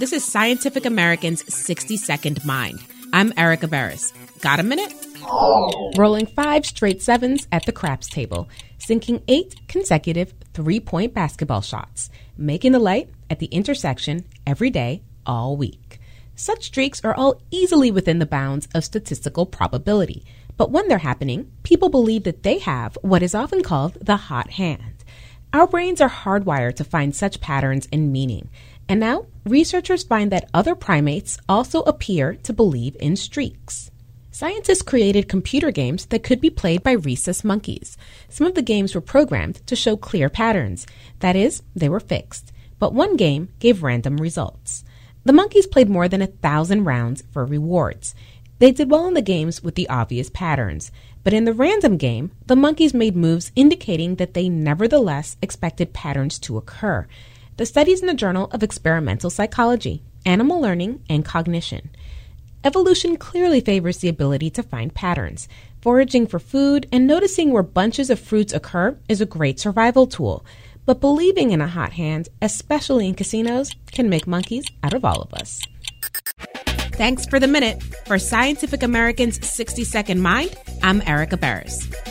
This is Scientific American's 60 Second Mind. I'm Erika Beras. Got a minute? Rolling five straight sevens at the craps table, sinking eight consecutive three point basketball shots, making the light at the intersection every day, all week. Such streaks are all easily within the bounds of statistical probability. But when they're happening, people believe that they have what is often called the hot hand. Our brains are hardwired to find such patterns and meaning. And now, researchers find that other primates also appear to believe in streaks. Scientists created computer games that could be played by rhesus monkeys. Some of the games were programmed to show clear patterns. That is, they were fixed. But one game gave random results. The monkeys played more than a thousand rounds for rewards. They did well in the games with the obvious patterns. But in the random game, the monkeys made moves indicating that they nevertheless expected patterns to occur. The studies in the Journal of Experimental Psychology, Animal Learning, and Cognition. Evolution clearly favors the ability to find patterns. Foraging for food and noticing where bunches of fruits occur is a great survival tool. But believing in a hot hand, especially in casinos, can make monkeys out of all of us. Thanks for the minute. For Scientific American's 60 Second Mind, I'm Erika Beras.